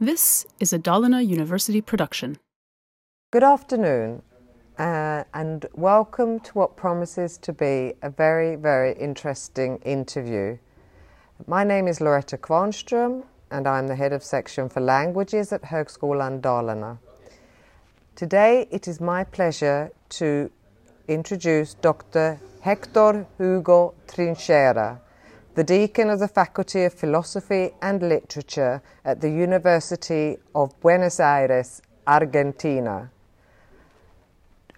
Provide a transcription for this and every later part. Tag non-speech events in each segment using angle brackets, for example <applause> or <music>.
This is a Dalarna University production. Good afternoon, uh, and welcome to what promises to be a very, very interesting interview. My name is Loretta Kvarnström, and I'm the head of section for languages at Högskolan Dalarna. Today, it is my pleasure to introduce Dr. Hector Hugo Trinchera, the Deacon of the Faculty of Philosophy and Literature at the University of Buenos Aires, Argentina.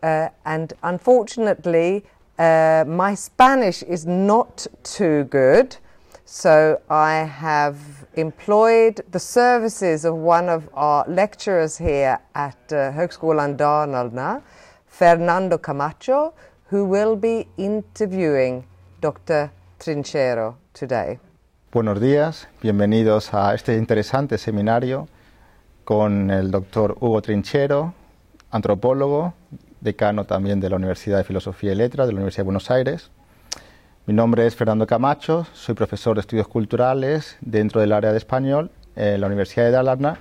Uh, and unfortunately, uh, my Spanish is not too good, so I have employed the services of one of our lecturers here at uh, Högskolan Dalarna, Fernando Camacho, who will be interviewing Dr. Trinchero Buenos días, bienvenidos a este interesante seminario con el doctor Hugo Trinchero, antropólogo, decano también de la Universidad de Filosofía y Letras de la Universidad de Buenos Aires. Mi nombre es Fernando Camacho, soy profesor de estudios culturales dentro del área de español en la Universidad de Dalarna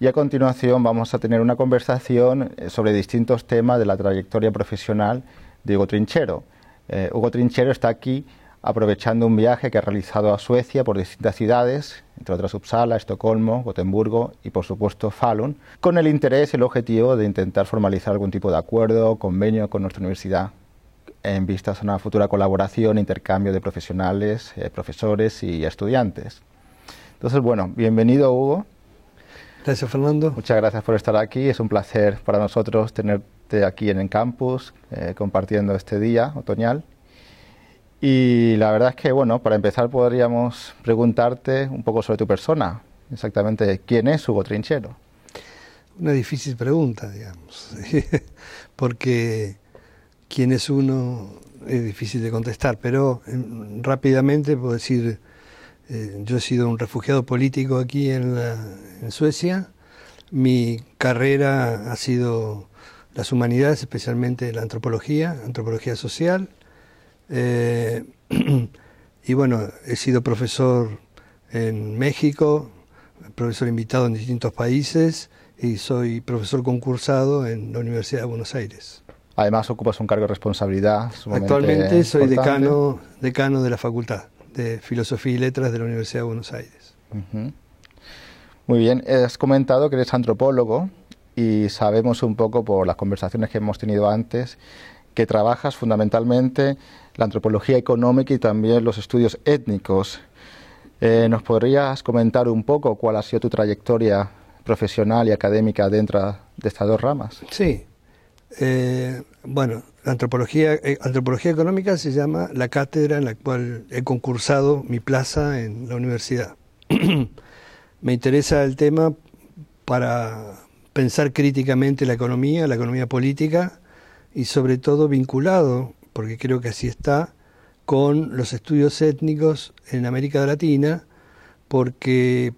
y a continuación vamos a tener una conversación sobre distintos temas de la trayectoria profesional de Hugo Trinchero. Eh, Hugo Trinchero está aquí aprovechando un viaje que ha realizado a Suecia por distintas ciudades, entre otras Uppsala, Estocolmo, Gotemburgo y por supuesto Falun, con el interés y el objetivo de intentar formalizar algún tipo de acuerdo, convenio con nuestra universidad en vistas a una futura colaboración, intercambio de profesionales, eh, profesores y estudiantes. Entonces, bueno, bienvenido Hugo. Gracias Fernando. Muchas gracias por estar aquí. Es un placer para nosotros tenerte aquí en el campus eh, compartiendo este día otoñal. Y la verdad es que, bueno, para empezar podríamos preguntarte un poco sobre tu persona. Exactamente, ¿quién es Hugo Trinchero? Una difícil pregunta, digamos, <laughs> porque quién es uno es difícil de contestar, pero em, rápidamente puedo decir, eh, yo he sido un refugiado político aquí en, en Suecia, mi carrera ha sido las humanidades, especialmente la antropología, antropología social, eh, <clears throat> y bueno, he sido profesor en México, profesor invitado en distintos países y soy profesor concursado en la Universidad de Buenos Aires. Además ocupas un cargo de responsabilidad. Actualmente soy decano, decano de la Facultad de Filosofía y Letras de la Universidad de Buenos Aires. Muy bien, has comentado que eres antropólogo y sabemos un poco por las conversaciones que hemos tenido antes que trabajas fundamentalmente la antropología económica y también los estudios étnicos. Eh, ¿Nos podrías comentar un poco cuál ha sido tu trayectoria profesional y académica dentro de estas dos ramas? Sí. Eh, bueno, la antropología, eh, antropología económica se llama la cátedra en la cual he concursado mi plaza en la universidad. <clears throat> Me interesa el tema para pensar críticamente la economía, la economía política y sobre todo vinculado porque creo que así está, con los estudios étnicos en América Latina, porque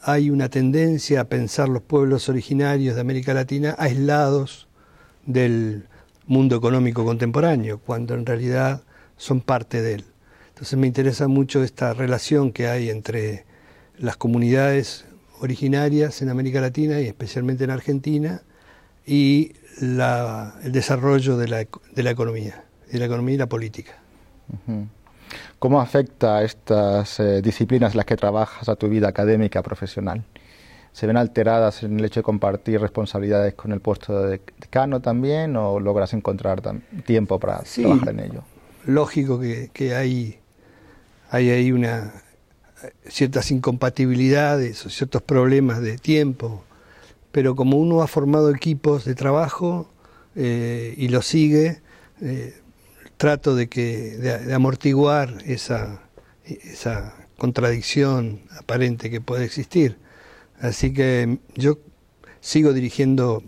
hay una tendencia a pensar los pueblos originarios de América Latina aislados del mundo económico contemporáneo, cuando en realidad son parte de él. Entonces me interesa mucho esta relación que hay entre las comunidades originarias en América Latina y especialmente en Argentina y el desarrollo de la, de la economía y la economía y la política. ¿Cómo afecta estas eh, disciplinas en las que trabajas a tu vida académica profesional? ¿Se ven alteradas en el hecho de compartir responsabilidades con el puesto de decano también o logras encontrar tiempo para trabajar en ello? Lógico que, que hay, hay ahí una, ciertas incompatibilidades o ciertos problemas de tiempo, pero como uno ha formado equipos de trabajo eh, y lo sigue, eh, trato de, que, de, amortiguar esa, esa contradicción aparente que puede existir. Así que yo sigo dirigiendo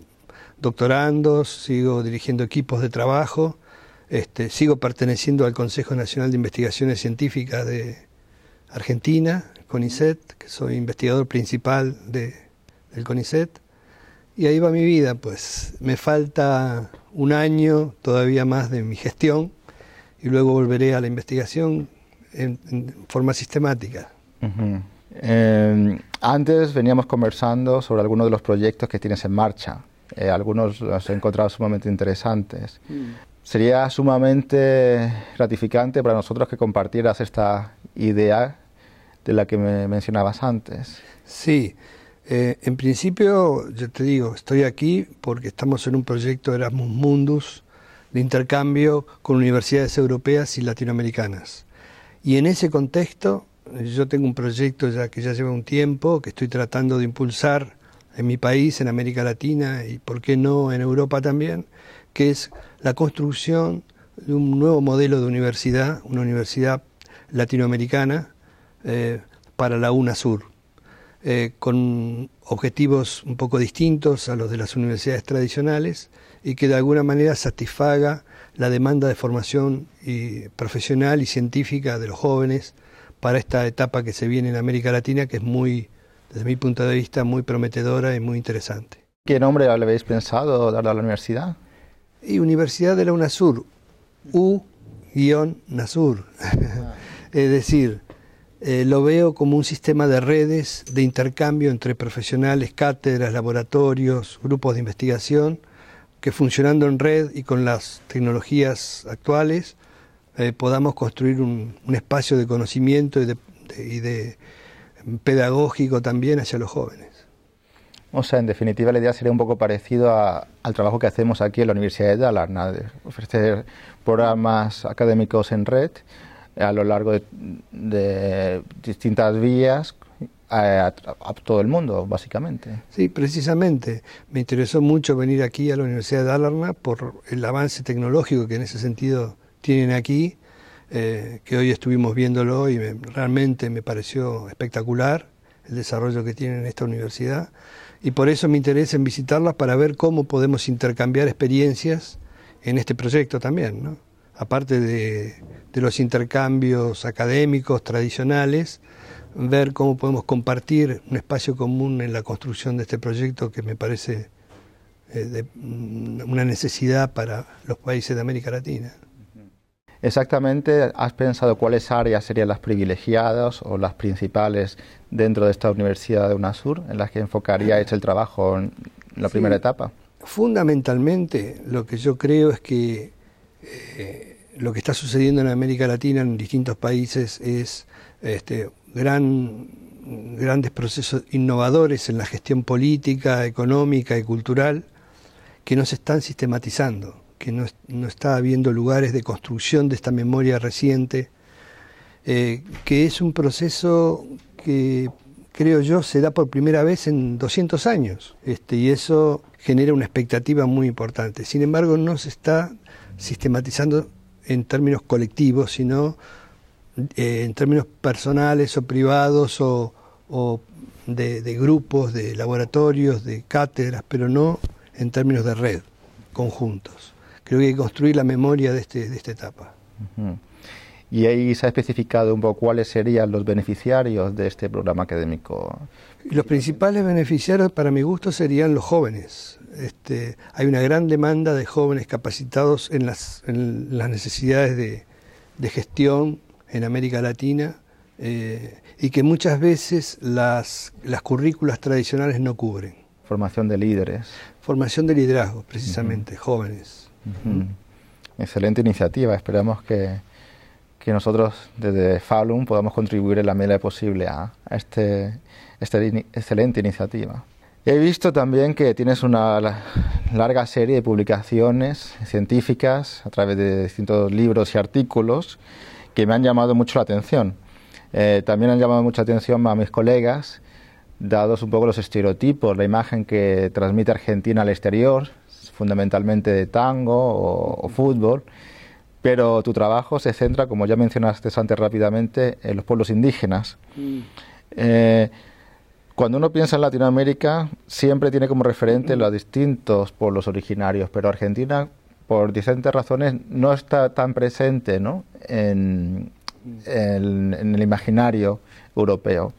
doctorandos, sigo dirigiendo equipos de trabajo, este, sigo perteneciendo al Consejo Nacional de Investigaciones Científicas de Argentina, CONICET, que soy investigador principal de, del CONICET, y ahí va mi vida, pues me falta un año todavía más de mi gestión, y luego volveré a la investigación en, forma sistemática. Eh, antes veníamos conversando sobre algunos de los proyectos que tienes en marcha. Eh, algunos los he encontrado sumamente interesantes. Sería sumamente gratificante para nosotros que compartieras esta idea de la que me mencionabas antes. Sí, eh, en principio, yo te digo, estoy aquí porque estamos en un proyecto Erasmus Mundus de intercambio con universidades europeas y latinoamericanas. Y en ese contexto, yo tengo un proyecto ya que ya lleva un tiempo, que estoy tratando de impulsar en mi país, en América Latina y, por qué no, en Europa también, que es la construcción de un nuevo modelo de universidad, una universidad latinoamericana eh, para la UNASUR, eh, con objetivos un poco distintos a los de las universidades tradicionales y que de alguna manera satisfaga la demanda de formación y profesional y científica de los jóvenes para esta etapa que se viene en América Latina, que es muy, desde mi punto de vista, muy prometedora y muy interesante. ¿Qué nombre le habéis pensado darle a la universidad? Y Universidad de la UNASUR, U-NASUR. <laughs> es decir, eh, lo veo como un sistema de redes de intercambio entre profesionales, cátedras, laboratorios, grupos de investigación, que funcionando en red y con las tecnologías actuales eh, podamos construir un, un, espacio de conocimiento y de, de, y de pedagógico también hacia los jóvenes. O sea, en definitiva, la idea sería un poco parecido a, al trabajo que hacemos aquí en la Universidad de Dalarna, de ofrecer programas académicos en red a lo largo de, distintas vías a, todo el mundo, básicamente. Sí, precisamente. Me interesó mucho venir aquí a la Universidad de Dalarna por el avance tecnológico que en ese sentido tienen aquí, eh, que hoy estuvimos viéndolo y me, realmente me pareció espectacular el desarrollo que tienen en esta universidad. Y por eso me interesa en visitarlas para ver cómo podemos intercambiar experiencias en este proyecto también, ¿no? Aparte de, de, los intercambios académicos tradicionales, ver cómo podemos compartir un espacio común en la construcción de este proyecto que me parece eh, de, una necesidad para los países de América Latina. Exactamente, ¿has pensado cuáles áreas serían las privilegiadas o las principales dentro de esta Universidad de UNASUR en las que enfocaríais el trabajo en la sí, primera etapa? Fundamentalmente, lo que yo creo es que eh, lo que está sucediendo en América Latina, en distintos países, es este, gran, grandes procesos innovadores en la gestión política, económica y cultural que no se están sistematizando, que no, no está habiendo lugares de construcción de esta memoria reciente, eh, que es un proceso que creo yo se da por primera vez en 200 años este, y eso genera una expectativa muy importante. Sin embargo, no se está sistematizando en términos colectivos, sino eh, en términos personales o privados o, de, grupos, de laboratorios, de cátedras, pero no en términos de red, conjuntos. Creo que hay que construir la memoria de, este, de esta etapa. Y ahí se ha especificado un poco cuáles serían los beneficiarios de este programa académico. Los principales beneficiarios, para mi gusto, serían los jóvenes. Este, hay una gran demanda de jóvenes capacitados en las, en las necesidades de, de, gestión en América Latina eh, y que muchas veces las, las currículas tradicionales no cubren. Formación de líderes. Formación de liderazgo, precisamente, uh -huh. jóvenes. Uh -huh. Excelente iniciativa. Esperamos que, que nosotros desde Falun podamos contribuir en la medida posible a, este, esta excelente iniciativa. He visto también que tienes una larga serie de publicaciones científicas a través de distintos libros y artículos que me han llamado mucho la atención. Eh, también han llamado mucha atención a mis colegas, dados un poco los estereotipos, la imagen que transmite Argentina al exterior, fundamentalmente de tango o, o fútbol, pero tu trabajo se centra, como ya mencionaste antes rápidamente, en los pueblos indígenas. Mm. Eh, cuando uno piensa en Latinoamérica, siempre tiene como referente los distintos pueblos originarios, pero Argentina, por diferentes razones, no está tan presente ¿no? en, en, en el imaginario europeo.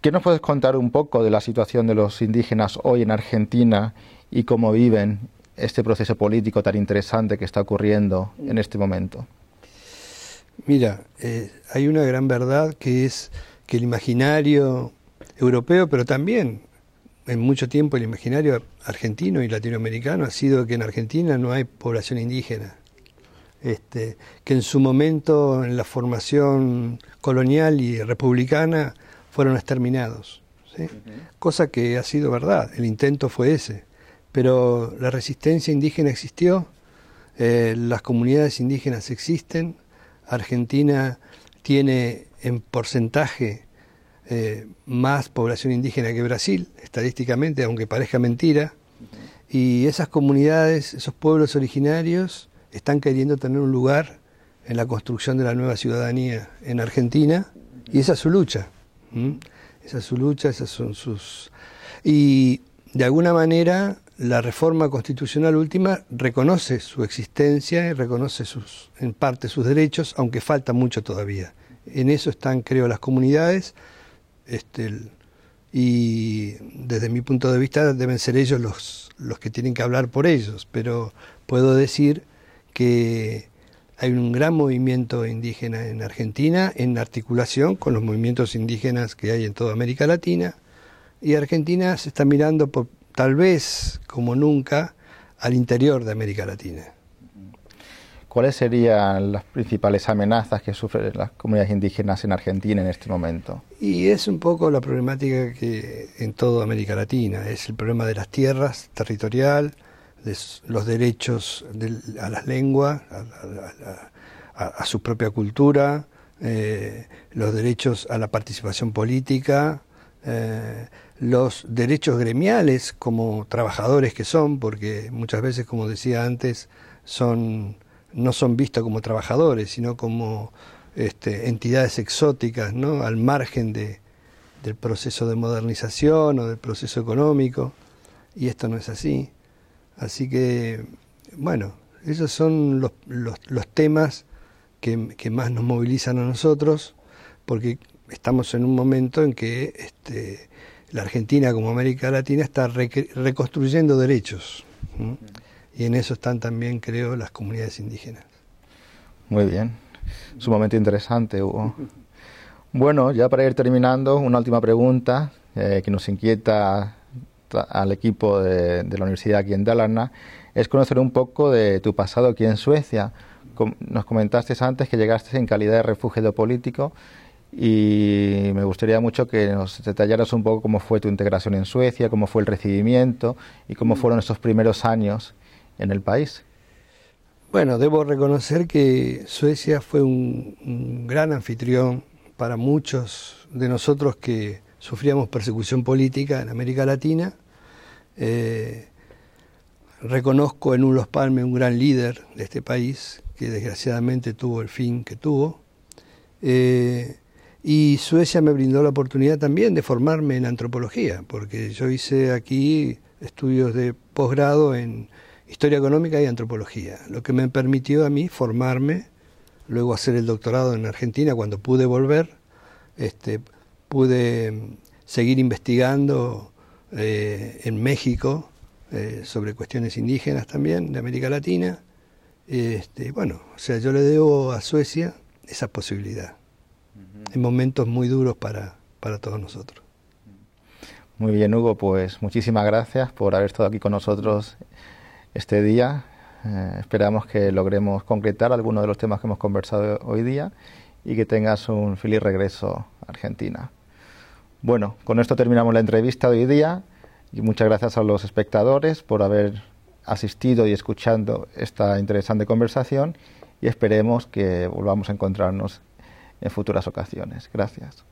¿Qué nos puedes contar un poco de la situación de los indígenas hoy en Argentina y cómo viven este proceso político tan interesante que está ocurriendo en este momento? Mira, eh, hay una gran verdad que es que el imaginario europeo, pero también en mucho tiempo el imaginario argentino y latinoamericano ha sido que en Argentina no hay población indígena. Este, que en su momento en la formación colonial y republicana fueron exterminados. Cosa que ha sido verdad, el intento fue ese. Pero la resistencia indígena existió, eh, las comunidades indígenas existen, Argentina tiene en porcentaje eh, más población indígena que Brasil, estadísticamente, aunque parezca mentira, y esas comunidades, esos pueblos originarios, están queriendo tener un lugar en la construcción de la nueva ciudadanía en Argentina, y esa es su lucha. Esa es su lucha, esas son sus... Y de alguna manera la reforma constitucional última reconoce su existencia y reconoce sus, en parte sus derechos, aunque falta mucho todavía. En eso están, creo, las comunidades, este, y desde mi punto de vista deben ser ellos los, los que tienen que hablar por ellos, pero puedo decir que hay un gran movimiento indígena en Argentina en articulación con los movimientos indígenas que hay en toda América Latina y Argentina se está mirando por, tal vez como nunca al interior de América Latina. ¿Cuáles serían las principales amenazas que sufren las comunidades indígenas en Argentina en este momento? Y es un poco la problemática que en toda América Latina, es el problema de las tierras territorial, de los derechos a las lenguas, a, su propia cultura, eh, los derechos a la participación política, eh, los derechos gremiales como trabajadores que son, porque muchas veces, como decía antes, son no son vistos como trabajadores, sino como este, entidades exóticas, ¿no? al margen de, del proceso de modernización o del proceso económico, y esto no es así. Así que, bueno, esos son los, los, temas que, que, más nos movilizan a nosotros, porque estamos en un momento en que este, la Argentina como América Latina está reconstruyendo derechos. Y en eso están también, creo, las comunidades indígenas. Muy bien. Sumamente interesante, Hugo. Bueno, ya para ir terminando, una última pregunta eh, que nos inquieta al equipo de, la universidad aquí en Dalarna es conocer un poco de tu pasado aquí en Suecia. nos comentaste antes que llegaste en calidad de refugiado político y me gustaría mucho que nos detallaras un poco cómo fue tu integración en Suecia, cómo fue el recibimiento y cómo fueron estos primeros años en el país. Bueno, debo reconocer que Suecia fue un gran anfitrión para muchos de nosotros que sufríamos persecución política en América Latina eh, reconozco en Ulos Palme un gran líder de este país, que desgraciadamente tuvo el fin que tuvo. Eh, y Suecia me brindó la oportunidad también de formarme en antropología, porque yo hice aquí estudios de posgrado en historia económica y antropología, lo que me permitió a mí formarme, luego hacer el doctorado en Argentina cuando pude volver, este, pude seguir investigando eh, en México eh, sobre cuestiones indígenas también de América Latina. Este, bueno, o sea, yo le debo a Suecia esa posibilidad en momentos muy duros para, para todos nosotros. Muy bien, Hugo, pues muchísimas gracias por haber estado aquí con nosotros este día. Eh, esperamos que logremos concretar algunos de los temas que hemos conversado hoy día y que tengas un feliz regreso a Argentina. Bueno, con esto terminamos la entrevista de hoy día y muchas gracias a los espectadores por haber asistido y escuchando esta interesante conversación y esperemos que volvamos a encontrarnos en futuras ocasiones. Gracias.